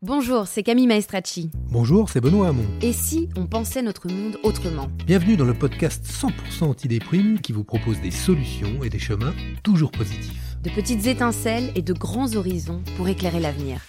Bonjour, c'est Camille Maestracci. Bonjour, c'est Benoît Hamon. Et si on pensait notre monde autrement Bienvenue dans le podcast 100% anti-déprime qui vous propose des solutions et des chemins toujours positifs. De petites étincelles et de grands horizons pour éclairer l'avenir.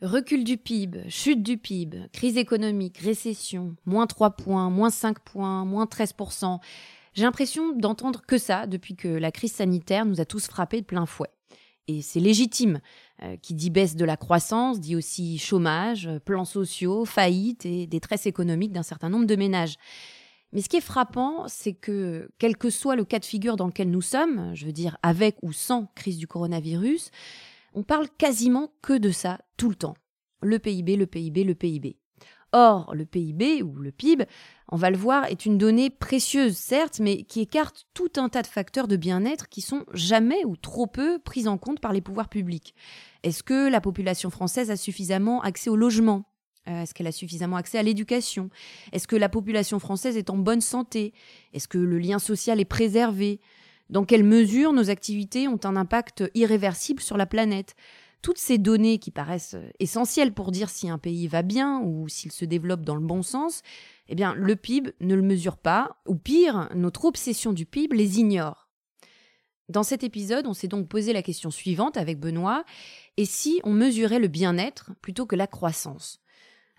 Recul du PIB, chute du PIB, crise économique, récession, moins 3 points, moins 5 points, moins 13%. J'ai l'impression d'entendre que ça depuis que la crise sanitaire nous a tous frappés de plein fouet. Et c'est légitime. Euh, qui dit baisse de la croissance, dit aussi chômage, plans sociaux, faillite et détresse économique d'un certain nombre de ménages. Mais ce qui est frappant, c'est que, quel que soit le cas de figure dans lequel nous sommes, je veux dire avec ou sans crise du coronavirus, on parle quasiment que de ça tout le temps. Le PIB, le PIB, le PIB. Or, le PIB ou le PIB, on va le voir, est une donnée précieuse, certes, mais qui écarte tout un tas de facteurs de bien-être qui sont jamais ou trop peu pris en compte par les pouvoirs publics. Est-ce que la population française a suffisamment accès au logement? Euh, Est-ce qu'elle a suffisamment accès à l'éducation? Est-ce que la population française est en bonne santé? Est-ce que le lien social est préservé? Dans quelle mesure nos activités ont un impact irréversible sur la planète? Toutes ces données qui paraissent essentielles pour dire si un pays va bien ou s'il se développe dans le bon sens, eh bien, le PIB ne le mesure pas, ou pire, notre obsession du PIB les ignore. Dans cet épisode, on s'est donc posé la question suivante avec Benoît, et si on mesurait le bien-être plutôt que la croissance?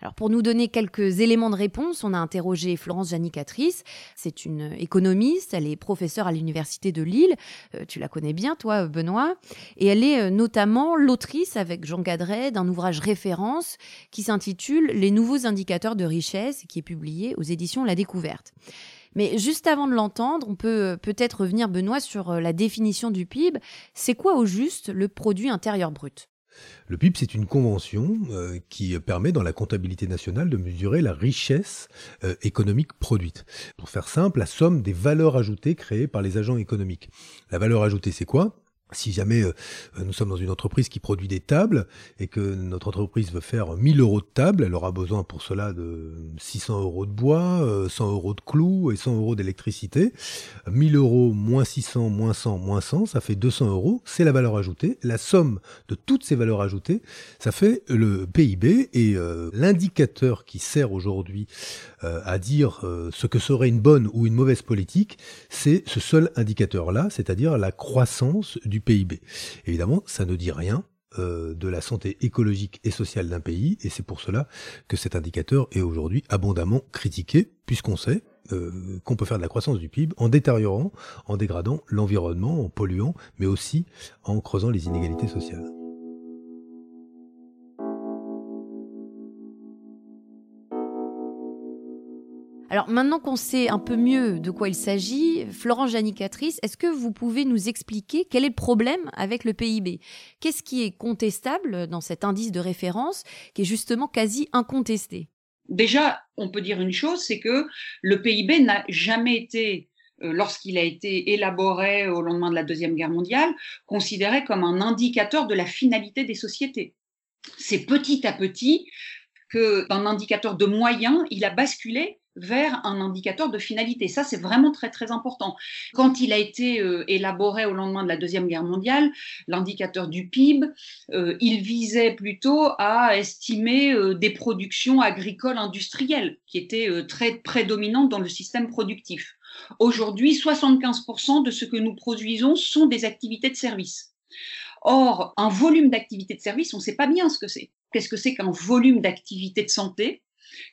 Alors pour nous donner quelques éléments de réponse, on a interrogé Florence Janicatrice. C'est une économiste, elle est professeure à l'université de Lille. Euh, tu la connais bien, toi, Benoît. Et elle est euh, notamment l'autrice avec Jean Gadret d'un ouvrage référence qui s'intitule Les nouveaux indicateurs de richesse, qui est publié aux éditions La Découverte. Mais juste avant de l'entendre, on peut euh, peut-être revenir, Benoît, sur la définition du PIB. C'est quoi au juste le produit intérieur brut? Le PIB, c'est une convention euh, qui permet dans la comptabilité nationale de mesurer la richesse euh, économique produite. Pour faire simple, la somme des valeurs ajoutées créées par les agents économiques. La valeur ajoutée, c'est quoi? Si jamais euh, nous sommes dans une entreprise qui produit des tables et que notre entreprise veut faire 1000 euros de tables, elle aura besoin pour cela de 600 euros de bois, 100 euros de clous et 100 euros d'électricité. 1000 euros moins 600 moins 100 moins 100, ça fait 200 euros. C'est la valeur ajoutée. La somme de toutes ces valeurs ajoutées, ça fait le PIB et euh, l'indicateur qui sert aujourd'hui euh, à dire ce que serait une bonne ou une mauvaise politique, c'est ce seul indicateur-là, c'est-à-dire la croissance du Évidemment, ça ne dit rien euh, de la santé écologique et sociale d'un pays, et c'est pour cela que cet indicateur est aujourd'hui abondamment critiqué, puisqu'on sait euh, qu'on peut faire de la croissance du PIB en détériorant, en dégradant l'environnement, en polluant, mais aussi en creusant les inégalités sociales. Alors maintenant qu'on sait un peu mieux de quoi il s'agit, Florence Janicatrice, est-ce que vous pouvez nous expliquer quel est le problème avec le PIB Qu'est-ce qui est contestable dans cet indice de référence qui est justement quasi incontesté? Déjà, on peut dire une chose, c'est que le PIB n'a jamais été euh, lorsqu'il a été élaboré au lendemain de la Deuxième Guerre mondiale, considéré comme un indicateur de la finalité des sociétés. C'est petit à petit que d'un indicateur de moyens, il a basculé vers un indicateur de finalité. Ça, c'est vraiment très, très important. Quand il a été euh, élaboré au lendemain de la Deuxième Guerre mondiale, l'indicateur du PIB, euh, il visait plutôt à estimer euh, des productions agricoles industrielles qui étaient très prédominantes dans le système productif. Aujourd'hui, 75% de ce que nous produisons sont des activités de service. Or, un volume d'activités de service, on ne sait pas bien ce que c'est. Qu'est-ce que c'est qu'un volume d'activités de santé?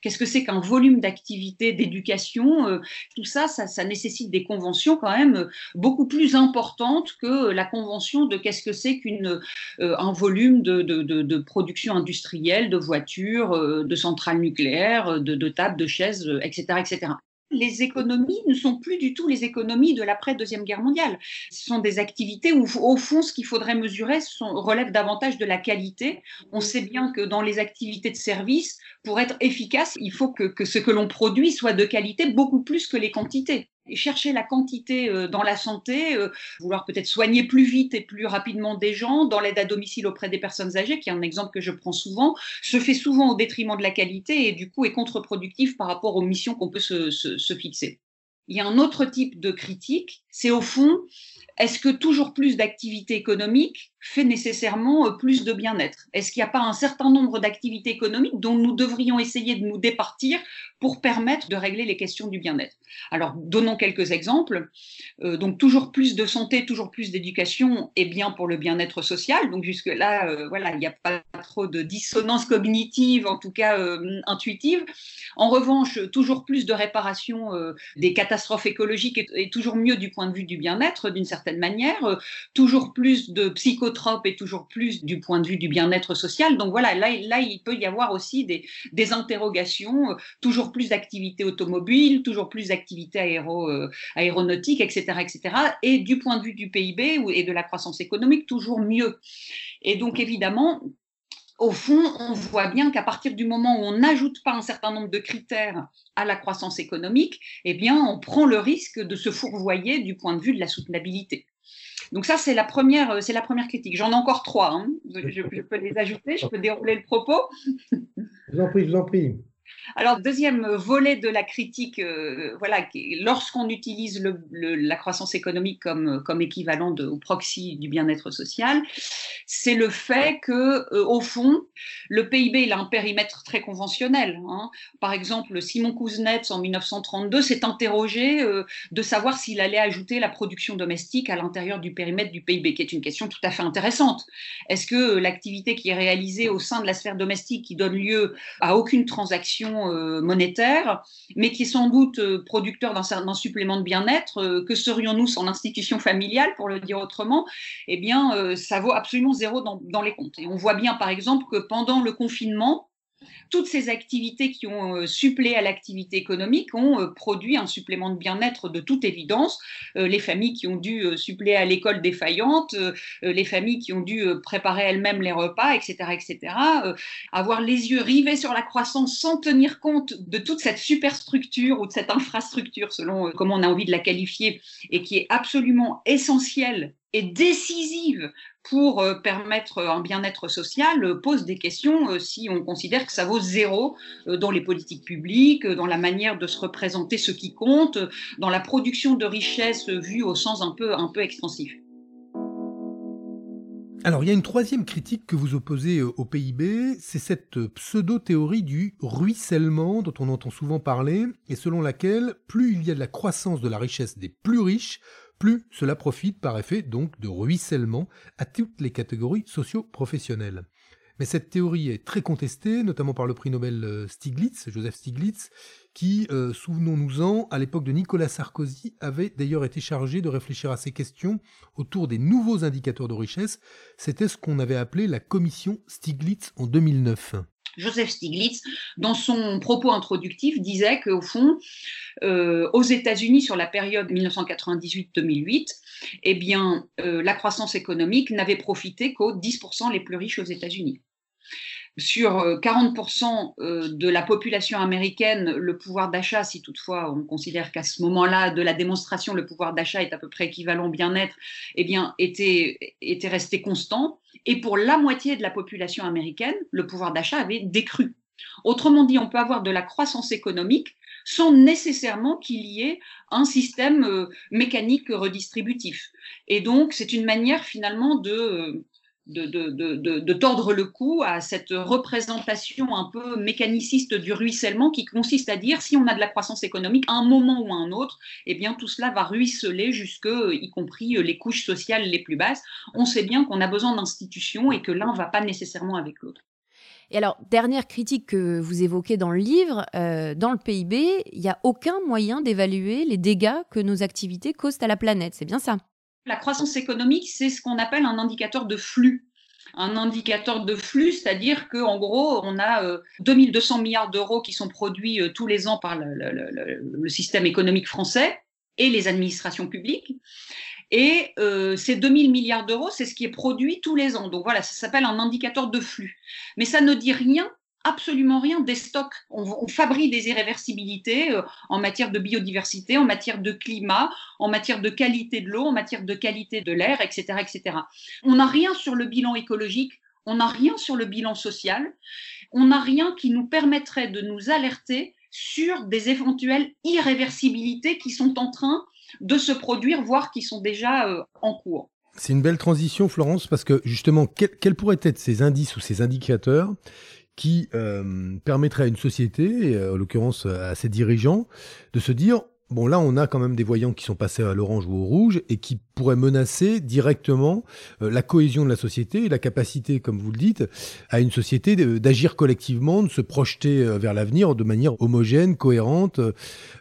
Qu'est-ce que c'est qu'un volume d'activité d'éducation euh, Tout ça, ça, nécessite des conventions quand même euh, beaucoup plus importantes que la convention de qu'est-ce que c'est qu'un euh, volume de, production industrielle, de voitures, de centrales nucléaires, de, tables, de chaises, etc., etc. les économies ne sont plus du tout les économies de l'après-deuxième guerre mondiale. Ce sont des activités où, au fond, ce qu'il faudrait mesurer relève davantage de la qualité. On sait bien que dans les activités de service, pour être efficace, il faut que ce que l'on produit soit de qualité beaucoup plus que les quantités chercher la quantité euh, dans la santé, euh, vouloir peut-être soigner plus vite et plus rapidement des gens, dans l'aide à domicile auprès des personnes âgées, qui est un exemple que je prends souvent, se fait souvent au détriment de la qualité et du coup est contre-productif par rapport aux missions qu'on peut se, se fixer. Il y a un autre type de critique, c'est au fond, est-ce que toujours plus d'activités économiques fait nécessairement euh, plus de bien-être? Est-ce qu'il n'y a pas un certain nombre d'activités économiques dont nous devrions essayer de nous départir pour permettre de régler les questions du bien-être? Alors, donnons quelques exemples. Euh, donc, toujours plus de santé, toujours plus d'éducation est bien pour le bien-être social. Donc, jusque-là, euh, voilà, il n'y a pas trop de dissonance cognitive, en tout cas intuitive. En revanche, toujours plus de réparation des catastrophes écologiques est, toujours mieux du point de vue du bien-être, d'une certaine manière. toujours plus de psycho et toujours plus du point de vue du bien-être social. Donc voilà, là, là, il peut y avoir aussi des, des interrogations, euh, toujours plus d'activités automobiles, toujours plus d'activités aéro, euh, aéronautiques, etc., etc. Et du point de vue du PIB et de la croissance économique, toujours mieux. Et donc évidemment, au fond, on voit bien qu'à partir du moment où on n'ajoute pas un certain nombre de critères à la croissance économique, eh bien, on prend le risque de se fourvoyer du point de vue de la soutenabilité. Donc ça, c'est la première, euh, critique. J'en ai encore trois. Hein. Je, peux les ajouter, je peux dérouler le propos. Je vous en prie, je vous en prie. Alors, deuxième volet de la critique, euh, voilà, lorsqu'on utilise la croissance économique comme, comme équivalent au proxy du bien-être social, c'est le fait que, euh, au fond, le PIB a un périmètre très conventionnel. Hein. Par exemple, Simon Kuznets en 1932 s'est interrogé euh, de savoir s'il allait ajouter la production domestique à l'intérieur du périmètre du PIB, qui est une question tout à fait intéressante. Est-ce que l'activité qui est réalisée au sein de la sphère domestique, qui donne lieu à aucune transaction euh, monétaire, mais qui est sans doute euh, producteur d'un supplément de bien-être. Euh, que serions-nous sans l'institution familiale, pour le dire autrement? Eh bien, ça vaut absolument zéro dans, dans les comptes. Et on voit bien, par exemple, que pendant le confinement, toutes ces activités qui ont euh, suppléé à l'activité économique ont euh, produit un supplément de bien-être de toute évidence. Euh, les familles qui ont dû suppléer à l'école défaillante, les familles qui ont dû préparer elles-mêmes les repas, etc., etc. avoir les yeux rivés sur la croissance sans tenir compte de toute cette superstructure ou de cette infrastructure, selon comment on a envie de la qualifier, et qui est absolument essentielle et décisive pour euh, permettre un bien-être social euh, pose des questions euh, si on considère que ça vaut zéro dans les politiques publiques, dans la manière de se représenter ce qui compte, dans la production de richesses vue au sens un peu, un peu extensif. Alors, il y a une troisième critique que vous opposez au PIB, c'est cette pseudo-théorie du ruissellement dont on entend souvent parler, et selon laquelle plus il y a de la croissance de la richesse des plus riches, plus cela profite par effet donc de ruissellement à toutes les catégories socio-professionnelles. Mais cette théorie est très contestée, notamment par le prix Nobel euh, Stiglitz, Joseph Stiglitz, qui, euh, souvenons-nous-en, à l'époque de Nicolas Sarkozy, avait d'ailleurs été chargé de réfléchir à ces questions autour des nouveaux indicateurs de richesse. C'était ce qu'on avait appelé la commission Stiglitz en 2009. Joseph Stiglitz, dans son propos introductif, disait qu'au fond, euh, aux États-Unis, sur la période 1998-2008, eh euh, la croissance économique n'avait profité qu'aux 10% les plus riches aux États-Unis sur 40% euh, de la population américaine, le pouvoir d'achat, si toutefois on considère qu'à ce moment-là de la démonstration, le pouvoir d'achat est à peu près équivalent au bien-être, eh était resté constant. Et pour la moitié de la population américaine, le pouvoir d'achat avait décru. Autrement dit, on peut avoir de la croissance économique sans nécessairement qu'il y ait un système euh, mécanique redistributif. Et donc, c'est une manière finalement de, euh, de, tordre le cou à cette représentation un peu mécaniciste du ruissellement qui consiste à dire si on a de la croissance économique à un moment ou à un autre, eh bien tout cela va ruisseler jusque, y compris les couches sociales les plus basses. On sait bien qu'on a besoin d'institutions et que l'un ne va pas nécessairement avec l'autre. Et alors, dernière critique que vous évoquez dans le livre, euh, dans le PIB, il n'y a aucun moyen d'évaluer les dégâts que nos activités causent à la planète. C'est bien ça? La croissance économique, c'est ce qu'on appelle un indicateur de flux. un indicateur de flux, c'est-à-dire qu'en gros, on a 2200 milliards d'euros qui sont produits tous les ans par le, système économique français et les administrations publiques. Et euh, ces 2000 milliards d'euros, c'est ce qui est produit tous les ans. Donc voilà, ça s'appelle un indicateur de flux. Mais ça ne dit rien absolument rien des stocks. On, fabrique des irréversibilités euh, en matière de biodiversité, en matière de climat, en matière de qualité de l'eau, en matière de qualité de l'air, etc., etc. On n'a rien sur le bilan écologique, on n'a rien sur le bilan social, on n'a rien qui nous permettrait de nous alerter sur des éventuelles irréversibilités qui sont en train de se produire, voire qui sont déjà euh, en cours. C'est une belle transition, Florence, parce que justement, quels pourraient être ces indices ou ces indicateurs qui euh, permettraient à une société, en l'occurrence à ses dirigeants, de se dire Bon, là, on a quand même des voyants qui sont passés à l'orange ou au rouge et qui pourraient menacer directement euh, la cohésion de la société et la capacité, comme vous le dites, à une société d'agir collectivement, de se projeter euh, vers l'avenir de manière homogène, cohérente, euh,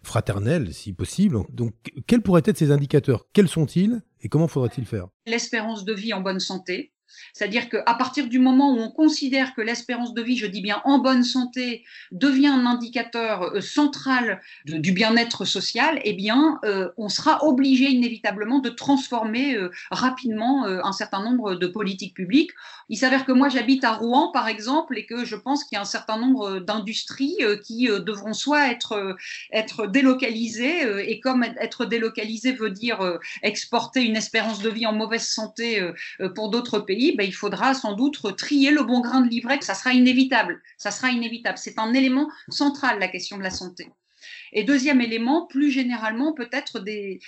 fraternelle, si possible. Donc, quels pourraient être ces indicateurs? Quels sont-ils? Et comment faudrait-il faire? L'espérance de vie en bonne santé, c'est-à-dire qu'à partir du moment où on considère que l'espérance de vie, je dis bien en bonne santé, devient un indicateur euh, central du bien-être social, eh bien, euh, on sera obligé inévitablement de transformer euh, rapidement un certain nombre de politiques publiques. Il s'avère que moi, j'habite à Rouen, par exemple, et que je pense qu'il y a un certain nombre d'industries qui devront soit être, être délocalisées, et comme être délocalisé veut dire exporter une espérance de vie en mauvaise santé pour d'autres pays, ben, il faudra sans doute trier le bon grain de livret. Ça sera inévitable. Ça sera inévitable. C'est un élément central, la question de la santé. Et deuxième élément, plus généralement, peut-être des,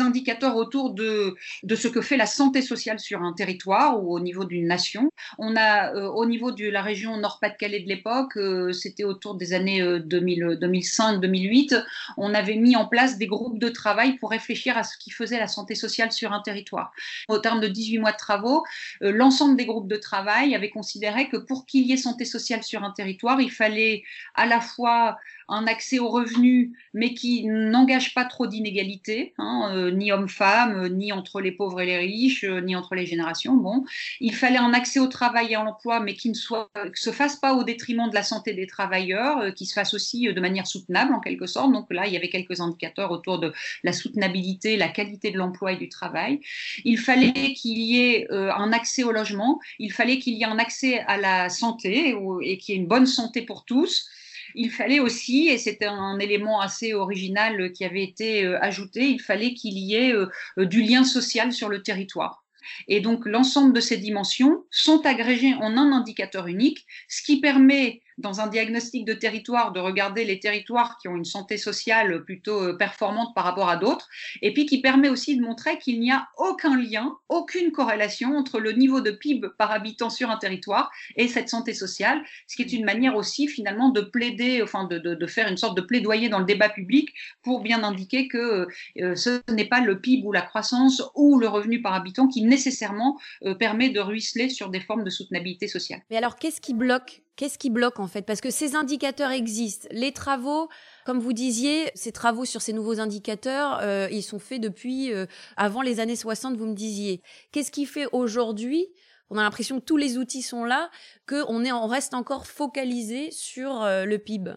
indicateurs autour de, de, ce que fait la santé sociale sur un territoire ou au niveau d'une nation. On a, euh, au niveau de la région Nord-Pas-de-Calais de l'époque, euh, c'était autour des années 2005-2008, euh, on avait mis en place des groupes de travail pour réfléchir à ce qui faisait la santé sociale sur un territoire. Au terme de 18 mois de travaux, l'ensemble des groupes de travail avait considéré que pour qu'il y ait santé sociale sur un territoire, il fallait à la fois un accès aux revenus, mais qui n'engage pas trop d'inégalités, hein, euh, ni hommes-femmes, ni entre les pauvres et les riches, euh, ni entre les générations. Bon, il fallait un accès au travail et à l'emploi, mais qui ne soit, se fasse pas au détriment de la santé des travailleurs, euh, qui se fasse aussi de manière soutenable en quelque sorte. Donc là, il y avait quelques indicateurs autour de la soutenabilité, la qualité de l'emploi et du travail. Il fallait qu'il y ait un accès au logement, il fallait qu'il y ait un accès à la santé et qu'il y ait une bonne santé pour tous il fallait aussi, et c'était un élément assez original qui avait été euh, ajouté, il fallait qu'il y ait euh, du lien social sur le territoire. Et donc l'ensemble de ces dimensions sont agrégées en un indicateur unique, ce qui permet dans un diagnostic de territoire, de regarder les territoires qui ont une santé sociale plutôt euh, performante par rapport à d'autres, et puis qui permet aussi de montrer qu'il n'y a aucun lien, aucune corrélation entre le niveau de PIB par habitant sur un territoire et cette santé sociale, ce qui est une manière aussi finalement de plaider, enfin de, faire une sorte de plaidoyer dans le débat public pour bien indiquer que euh, ce n'est pas le PIB ou la croissance ou le revenu par habitant qui nécessairement euh, permet de ruisseler sur des formes de soutenabilité sociale. Mais alors qu'est-ce qui bloque Qu'est-ce qui bloque en fait? Parce que ces indicateurs existent. Les travaux, comme vous disiez, ces travaux sur ces nouveaux indicateurs, euh, ils sont faits depuis euh, avant les années 60, vous me disiez. Qu'est-ce qui fait aujourd'hui on a l'impression que tous les outils sont là, qu'on on reste encore focalisé sur euh, le PIB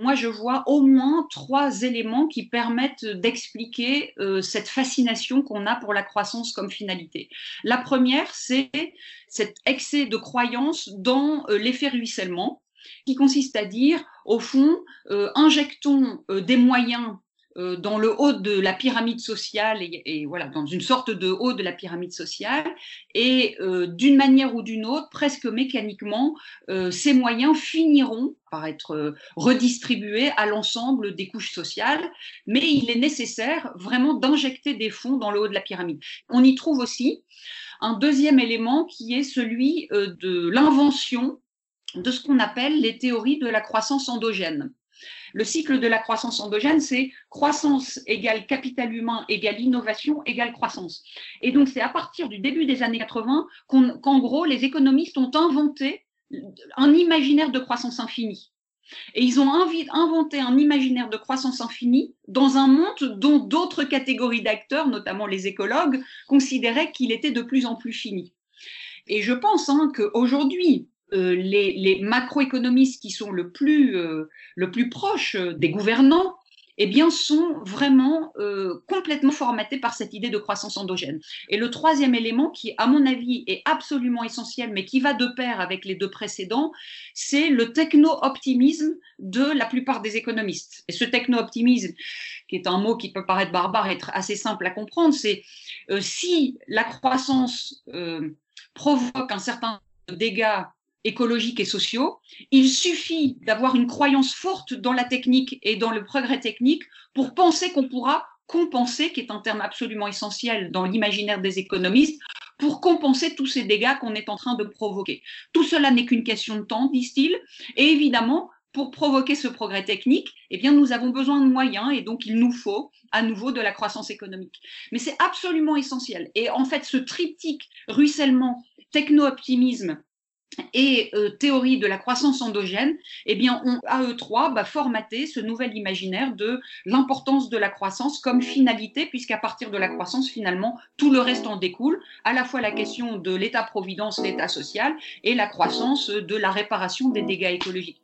moi, je vois au moins trois éléments qui permettent d'expliquer euh, cette fascination qu'on a pour la croissance comme finalité. La première, c'est cet excès de croyance dans euh, l'effet ruissellement, qui consiste à dire, au fond, euh, injectons des moyens euh, dans le haut de la pyramide sociale et, voilà dans une sorte de haut de la pyramide sociale. Et euh, d'une manière ou d'une autre presque mécaniquement euh, ces moyens finiront par être redistribués à l'ensemble des couches sociales. Mais il est nécessaire vraiment d'injecter des fonds dans le haut de la pyramide. On y trouve aussi un deuxième élément qui est celui de l'invention de ce qu'on appelle les théories de la croissance endogène le cycle de la croissance endogène, c'est croissance égale capital humain égale innovation égale croissance. Et donc, c'est à partir du début des années 80 qu'en gros, les économistes ont inventé un imaginaire de croissance infinie. Et ils ont inventé un imaginaire de croissance infinie dans un monde dont d'autres catégories d'acteurs, notamment les écologues, considéraient qu'il était de plus en plus fini. Et je pense hein, qu'aujourd'hui, euh, les, macroéconomistes qui sont le plus, euh, le plus proches des gouvernants eh bien, sont vraiment euh, complètement formatés par cette idée de croissance endogène. Et le troisième élément, qui, à mon avis, est absolument essentiel, mais qui va de pair avec les deux précédents, c'est le techno-optimisme de la plupart des économistes. Et ce techno-optimisme, qui est un mot qui peut paraître barbare, être assez simple à comprendre, c'est euh, si la croissance euh, provoque un certain dégât écologiques et sociaux. Il suffit d'avoir une croyance forte dans la technique et dans le progrès technique pour penser qu'on pourra compenser, qui est un terme absolument essentiel dans l'imaginaire des économistes, pour compenser tous ces dégâts qu'on est en train de provoquer. Tout cela n'est qu'une question de temps, disent-ils, et évidemment, pour provoquer ce progrès technique, eh bien, nous avons besoin de moyens et donc il nous faut à nouveau de la croissance économique. Mais c'est absolument essentiel. Et en fait, ce triptyque ruissellement, techno-optimisme et euh, théorie de la croissance endogène, eh bien, ont à eux trois bah, formaté ce nouvel imaginaire de l'importance de la croissance comme finalité, puisqu'à partir de la croissance, finalement, tout le reste en découle, à la fois la question de l'État-providence, l'État social, et la croissance de la réparation des dégâts écologiques.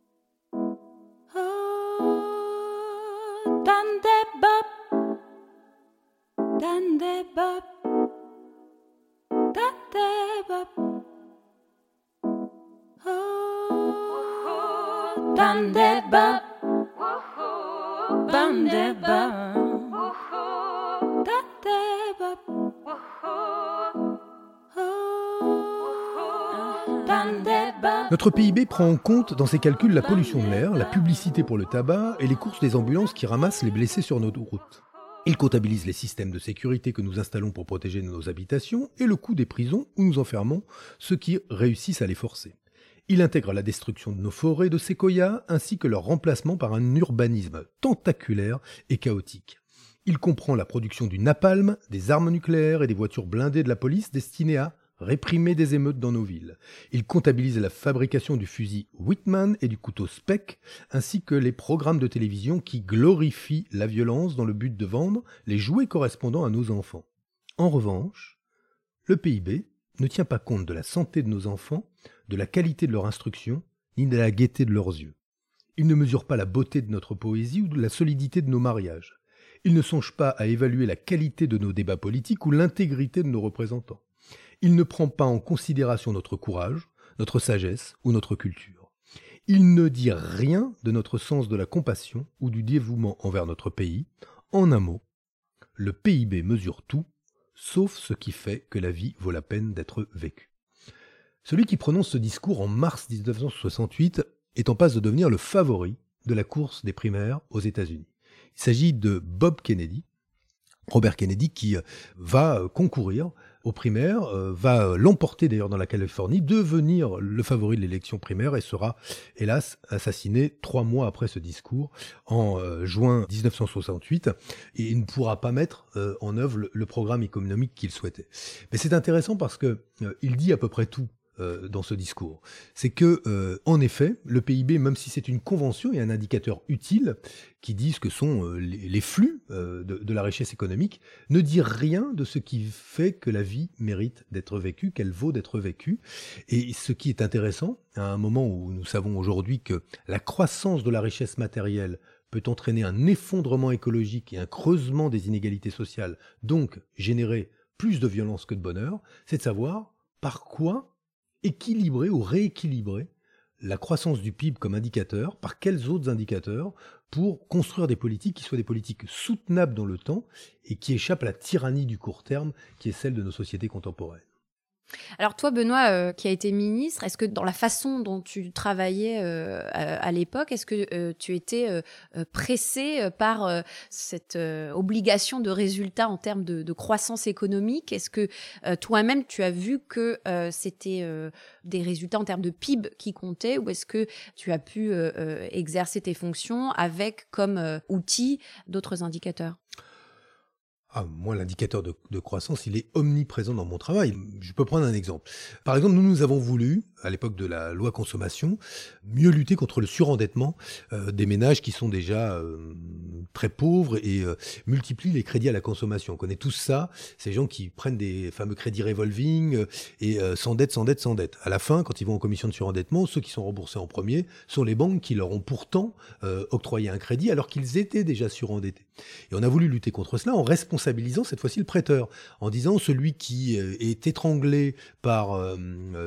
Notre PIB prend en compte dans ses calculs la pollution de l'air, la publicité pour le tabac et les courses des ambulances qui ramassent les blessés sur nos routes. Il comptabilise les systèmes de sécurité que nous installons pour protéger nos habitations et le coût des prisons où nous enfermons ceux qui réussissent à les forcer. Il intègre la destruction de nos forêts de séquoias ainsi que leur remplacement par un urbanisme tentaculaire et chaotique. Il comprend la production du napalm, des armes nucléaires et des voitures blindées de la police destinées à réprimer des émeutes dans nos villes. Il comptabilise la fabrication du fusil Whitman et du couteau Speck, ainsi que les programmes de télévision qui glorifient la violence dans le but de vendre les jouets correspondant à nos enfants. En revanche, le PIB ne tient pas compte de la santé de nos enfants de la qualité de leur instruction, ni de la gaieté de leurs yeux. Ils ne mesurent pas la beauté de notre poésie ou de la solidité de nos mariages. Ils ne songent pas à évaluer la qualité de nos débats politiques ou l'intégrité de nos représentants. Ils ne prennent pas en considération notre courage, notre sagesse ou notre culture. Ils ne disent rien de notre sens de la compassion ou du dévouement envers notre pays. En un mot, le PIB mesure tout, sauf ce qui fait que la vie vaut la peine d'être vécue. Celui qui prononce ce discours en mars 1968 est en passe de devenir le favori de la course des primaires aux États-Unis. Il s'agit de Bob Kennedy, Robert Kennedy, qui euh, va euh, concourir aux primaires, euh, va l'emporter d'ailleurs dans la Californie, devenir le favori de l'élection primaire et sera hélas assassiné trois mois après ce discours en juin 1968 et ne pourra pas mettre en œuvre le programme économique qu'il souhaitait. Mais c'est intéressant parce que il dit à peu près tout euh, dans ce discours. C'est que, euh, en effet, le PIB, même si c'est une convention et un indicateur utile, qui disent que sont euh, les, flux de, la richesse économique, ne dit rien de ce qui fait que la vie mérite d'être vécue, qu'elle vaut d'être vécue. Et ce qui est intéressant, à un moment où nous savons aujourd'hui que la croissance de la richesse matérielle peut entraîner un effondrement écologique et un creusement des inégalités sociales, donc générer plus de violence que de bonheur, c'est de savoir par quoi équilibrer ou rééquilibrer la croissance du PIB comme indicateur, par quels autres indicateurs, pour construire des politiques qui soient des politiques soutenables dans le temps et qui échappent à la tyrannie du court terme qui est celle de nos sociétés contemporaines. Alors toi, Benoît, euh, qui a été ministre, est-ce que dans la façon dont tu travaillais euh, à, l'époque, est-ce que euh, tu étais pressé par cette obligation de résultat en termes de, de croissance économique? Est-ce que toi-même, tu as vu que c'était des résultats en termes de PIB qui comptaient ou est-ce que tu as pu exercer tes fonctions avec comme outil d'autres indicateurs? Ah, moi, l'indicateur de, croissance, il est omniprésent dans mon travail. Je peux prendre un exemple. Par exemple, nous, nous avons voulu, à l'époque de la loi consommation, mieux lutter contre le surendettement euh, des ménages qui sont déjà euh, très pauvres et multiplient les crédits à la consommation. On connaît tous ça, ces gens qui prennent des fameux crédits revolving et sans dette, sans dette, sans dette. À la fin, quand ils vont en commission de surendettement, ceux qui sont remboursés en premier sont les banques qui leur ont pourtant octroyé un crédit alors qu'ils étaient déjà surendettés. Et on a voulu lutter contre cela en responsabilisant cette fois-ci le prêteur, en disant celui qui est étranglé par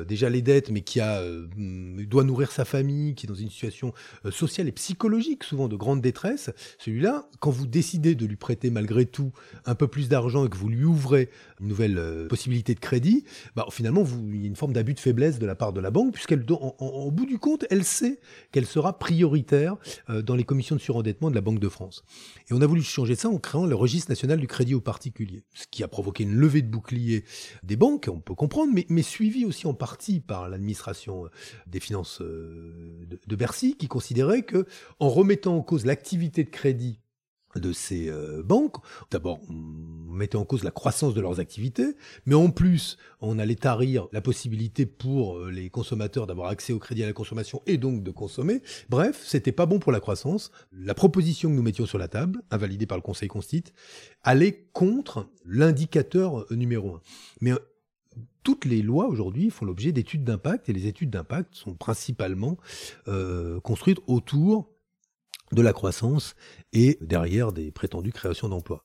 déjà les dettes, mais qui a, doit nourrir sa famille, qui est dans une situation sociale et psychologique souvent de grande détresse, celui-là, quand vous décidez de lui prêter malgré tout un peu plus d'argent et que vous lui ouvrez une nouvelle euh, possibilité de crédit, bah, finalement, vous, il y a une forme d'abus de faiblesse de la part de la banque, puisqu'elle, en, bout du compte, elle sait qu'elle sera prioritaire euh, dans les commissions de surendettement de la Banque de France. Et on a voulu changer ça en créant le registre national du crédit aux particuliers, ce qui a provoqué une levée de bouclier des banques, on peut comprendre, mais, suivi aussi en partie par l'administration euh, des finances de, de Bercy, qui considérait que en remettant en cause l'activité de crédit de ces euh, banques. D'abord, on mettait en cause la croissance de leurs activités, mais en plus, on allait tarir la possibilité pour euh, les consommateurs d'avoir accès au crédit à la consommation et donc de consommer. Bref, c'était pas bon pour la croissance. La proposition que nous mettions sur la table, invalidée par le Conseil constitue, allait contre l'indicateur euh, numéro un. Mais toutes les lois aujourd'hui font l'objet d'études d'impact et les études d'impact sont principalement construites autour de la croissance et derrière des prétendues créations d'emplois.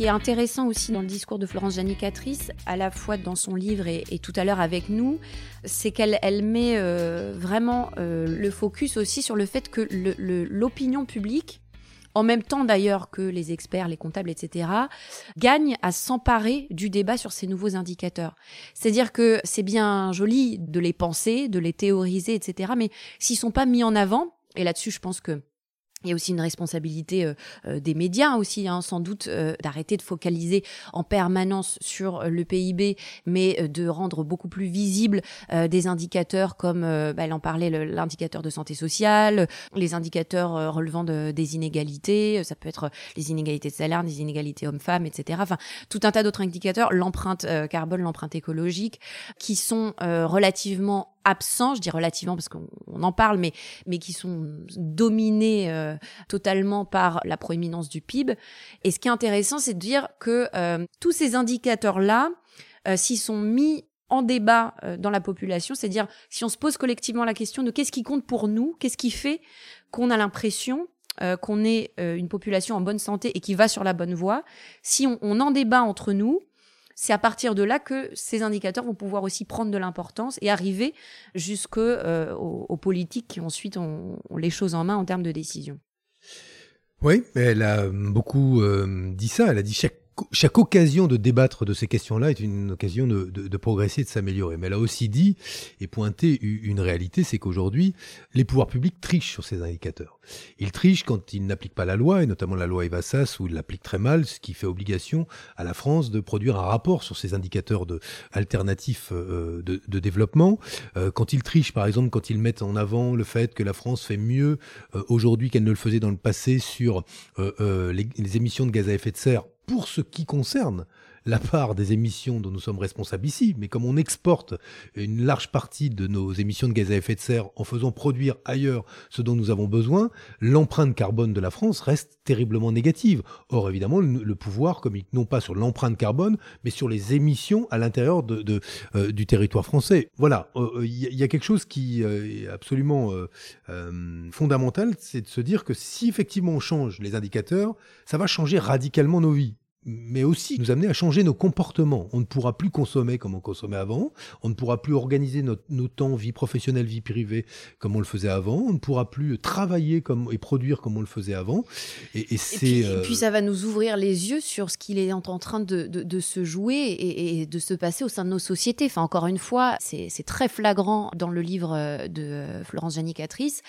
Qui est intéressant aussi dans le discours de Florence Janicatrice, à la fois dans son livre et, tout à l'heure avec nous, c'est qu'elle elle met euh, vraiment euh, le focus aussi sur le fait que l'opinion publique, en même temps d'ailleurs que les experts, les comptables, etc., gagne à s'emparer du débat sur ces nouveaux indicateurs. C'est-à-dire que c'est bien joli de les penser, de les théoriser, etc., mais s'ils sont pas mis en avant, et là-dessus je pense que il y a aussi une responsabilité euh, euh, des médias aussi, hein, sans doute, euh, d'arrêter de focaliser en permanence sur le PIB, mais de rendre beaucoup plus visibles des indicateurs comme, bah, elle en parlait, l'indicateur de santé sociale, les indicateurs relevant de, des inégalités, ça peut être les inégalités de salaire, les inégalités hommes-femmes, etc. Enfin, tout un tas d'autres indicateurs, l'empreinte carbone, l'empreinte écologique, qui sont relativement absents, je dis relativement parce qu'on en parle, mais, mais qui sont dominés euh, totalement par la proéminence du PIB. Et ce qui est intéressant, c'est de dire que euh, tous ces indicateurs-là, euh, s'ils sont mis en débat dans la population, c'est-à-dire si on se pose collectivement la question de qu'est-ce qui compte pour nous, qu'est-ce qui fait qu'on a l'impression qu'on est une population en bonne santé et qui va sur la bonne voie, si on, on en débat entre nous, c'est à partir de là que ces indicateurs vont pouvoir aussi prendre de l'importance et arriver jusque euh, aux, politiques qui ensuite ont, les choses en main en termes de décision. Oui, elle a beaucoup euh, dit ça. Elle a dit chaque chaque occasion de débattre de ces questions-là est une occasion de, de, de progresser, de s'améliorer. Mais elle a aussi dit et pointé une réalité, c'est qu'aujourd'hui, les pouvoirs publics trichent sur ces indicateurs. Ils trichent quand ils n'appliquent pas la loi, et notamment la loi Evassas, où ils l'appliquent très mal, ce qui fait obligation à la France de produire un rapport sur ces indicateurs de, alternatifs euh, de, de développement. Euh, quand ils trichent, par exemple, quand ils mettent en avant le fait que la France fait mieux euh, aujourd'hui qu'elle ne le faisait dans le passé sur les, les émissions de gaz à effet de serre, pour ce qui concerne la part des émissions dont nous sommes responsables ici, mais comme on exporte une large partie de nos émissions de gaz à effet de serre en faisant produire ailleurs ce dont nous avons besoin, l'empreinte carbone de la France reste terriblement négative. Or, évidemment, le, pouvoir communique non pas sur l'empreinte carbone, mais sur les émissions à l'intérieur de, euh, du territoire français. Voilà, il euh, euh, y, a quelque chose qui est absolument fondamental, c'est de se dire que si effectivement on change les indicateurs, ça va changer radicalement nos vies mais aussi nous amener à changer nos comportements. On ne pourra plus consommer comme on consommait avant, on ne pourra plus organiser notre, nos temps, vie professionnelle, vie privée, comme on le faisait avant, on ne pourra plus travailler comme, et produire comme on le faisait avant. Et, et, puis, et puis, ça va nous ouvrir les yeux sur ce qu'il est en train de, de, de se jouer et, et, de se passer au sein de nos sociétés. Enfin, encore une fois, c'est très flagrant dans le livre de Florence Janicatrice.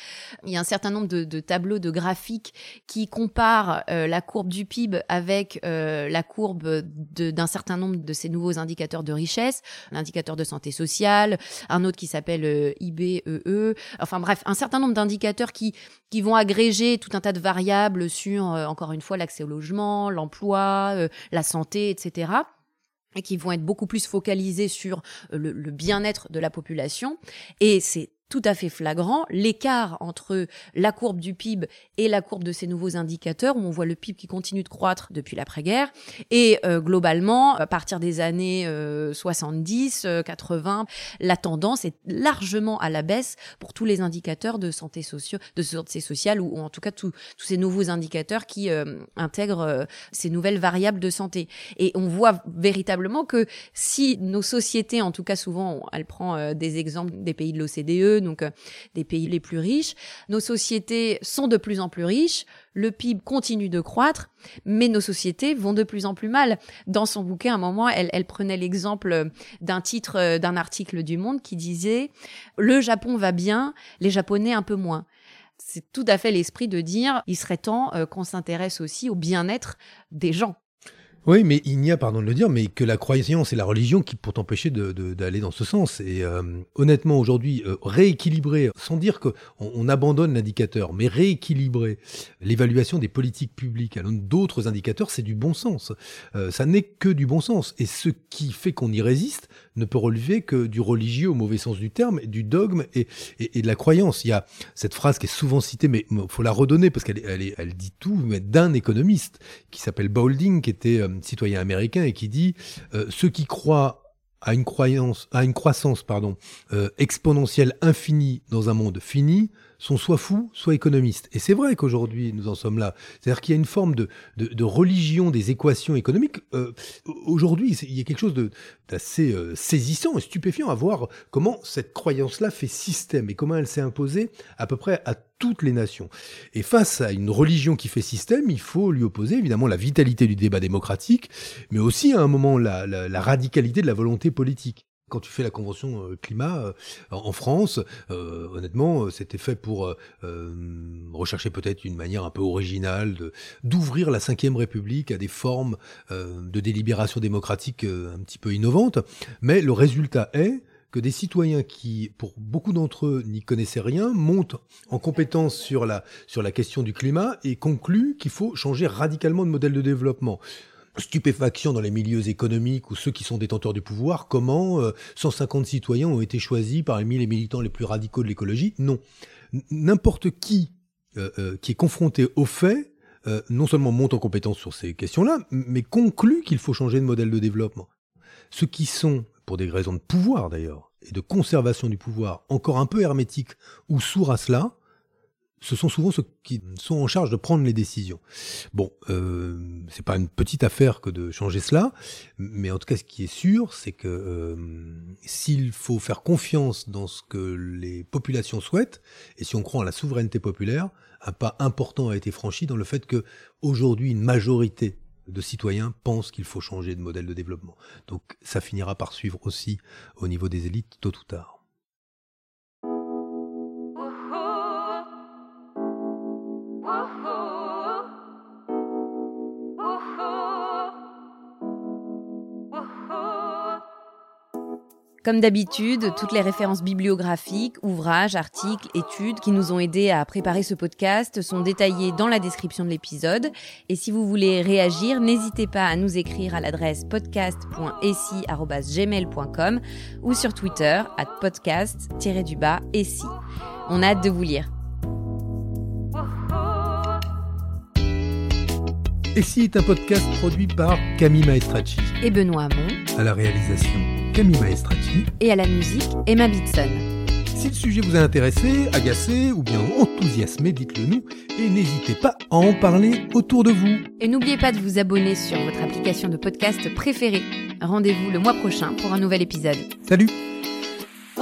Il y a un certain nombre de, de tableaux, de graphiques qui comparent euh, la courbe du PIB avec... Euh, la courbe d'un certain nombre de ces nouveaux indicateurs de richesse, l'indicateur de santé sociale, un autre qui s'appelle IBEE, e. enfin bref, un certain nombre d'indicateurs qui, qui vont agréger tout un tas de variables sur, encore une fois, l'accès au logement, l'emploi, la santé, etc et qui vont être beaucoup plus focalisés sur le, le bien-être de la population. Et c'est tout à fait flagrant. L'écart entre la courbe du PIB et la courbe de ces nouveaux indicateurs où on voit le PIB qui continue de croître depuis l'après-guerre et euh, globalement à partir des années 70 euh, 80 euh, la tendance est largement à la baisse pour tous les indicateurs de santé sociaux de santé sociale ou, en tout cas tous ces nouveaux indicateurs qui intègrent ces nouvelles variables de santé. Et on voit véritablement que si nos sociétés en tout cas souvent elle prend des exemples des pays de l'OCDE donc euh, des pays les plus riches. Nos sociétés sont de plus en plus riches, le PIB continue de croître, mais nos sociétés vont de plus en plus mal. Dans son bouquin, à un moment, elle, prenait l'exemple d'un titre euh, d'un article du Monde qui disait Le Japon va bien, les Japonais un peu moins c'est tout à fait l'esprit de dire il serait temps euh, qu'on s'intéresse aussi au bien-être des gens. Oui, mais il n'y a, pardon de le dire, mais que la croyance et la religion qui pour t'empêcher d'aller dans ce sens. Et euh, honnêtement, aujourd'hui, euh, rééquilibrer, sans dire qu'on on abandonne l'indicateur, mais rééquilibrer l'évaluation des politiques publiques à d'autres indicateurs, c'est du bon sens. Euh, ça n'est que du bon sens. Et ce qui fait qu'on y résiste ne peut relever que du religieux au mauvais sens du terme, du dogme et, de la croyance. Il y a cette phrase qui est souvent citée, mais il faut la redonner parce qu'elle elle, dit tout, mais d'un économiste qui s'appelle Boulding, qui était citoyen américain et qui dit euh, ceux qui croient à une croyance, à une croissance pardon euh, exponentielle infinie dans un monde fini sont soit fous, soit économistes. Et c'est vrai qu'aujourd'hui, nous en sommes là. C'est-à-dire qu'il y a une forme de, de, de, religion des équations économiques. Euh, aujourd'hui, il y a quelque chose d'assez euh, saisissant et stupéfiant à voir comment cette croyance-là fait système et comment elle s'est imposée à peu près à toutes les nations. Et face à une religion qui fait système, il faut lui opposer évidemment la vitalité du débat démocratique, mais aussi à un moment la, la, la radicalité de la volonté politique quand tu fais la convention euh, climat euh, en France, euh, honnêtement, c'était fait pour rechercher peut-être une manière un peu originale de d'ouvrir la Ve République à des formes de délibération démocratique un petit peu innovantes. Mais le résultat est que des citoyens qui, pour beaucoup d'entre eux, n'y connaissaient rien, montent en compétence sur la, sur la question du climat et concluent qu'il faut changer radicalement de modèle de développement stupéfaction dans les milieux économiques ou ceux qui sont détenteurs du pouvoir, comment 150 euh, citoyens ont été choisis parmi les militants les plus radicaux de l'écologie? Non. N'importe qui euh, euh, qui est confronté aux faits, non seulement monte en compétence sur ces questions-là, mais conclut qu'il faut changer de modèle de développement. Ceux qui sont, pour des raisons de pouvoir d'ailleurs, et de conservation du pouvoir, encore un peu hermétiques ou sourds à cela, ce sont souvent ceux qui sont en charge de prendre les décisions. Bon, euh, c'est pas une petite affaire que de changer cela, mais en tout cas, ce qui est sûr, c'est que euh, s'il faut faire confiance dans ce que les populations souhaitent, et si on croit en la souveraineté populaire, un pas important a été franchi dans le fait que aujourd'hui, une majorité de citoyens pensent qu'il faut changer de modèle de développement. Donc, ça finira par suivre aussi au niveau des élites tôt ou tard. Comme d'habitude, toutes les références bibliographiques, ouvrages, articles, études qui nous ont aidés à préparer ce podcast sont détaillées dans la description de l'épisode. Et si vous voulez réagir, n'hésitez pas à nous écrire à l'adresse podcast.essi.gmail.com ou sur Twitter à podcast-essi. On a hâte de vous lire. Essi est un podcast produit par Camille Maestracci et Benoît Hamon à la réalisation Camille Maestracci. Et à la musique, Emma Bitson. Si le sujet vous a intéressé, agacé ou bien enthousiasmé, dites-le nous et n'hésitez pas à en parler autour de vous. Et n'oubliez pas de vous abonner sur votre application de podcast préférée. Rendez-vous le mois prochain pour un nouvel épisode. Salut oh,